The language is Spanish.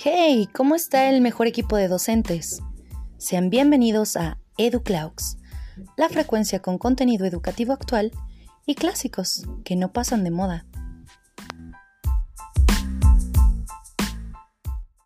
Hey, ¿cómo está el mejor equipo de docentes? Sean bienvenidos a EduClaux, la frecuencia con contenido educativo actual y clásicos que no pasan de moda.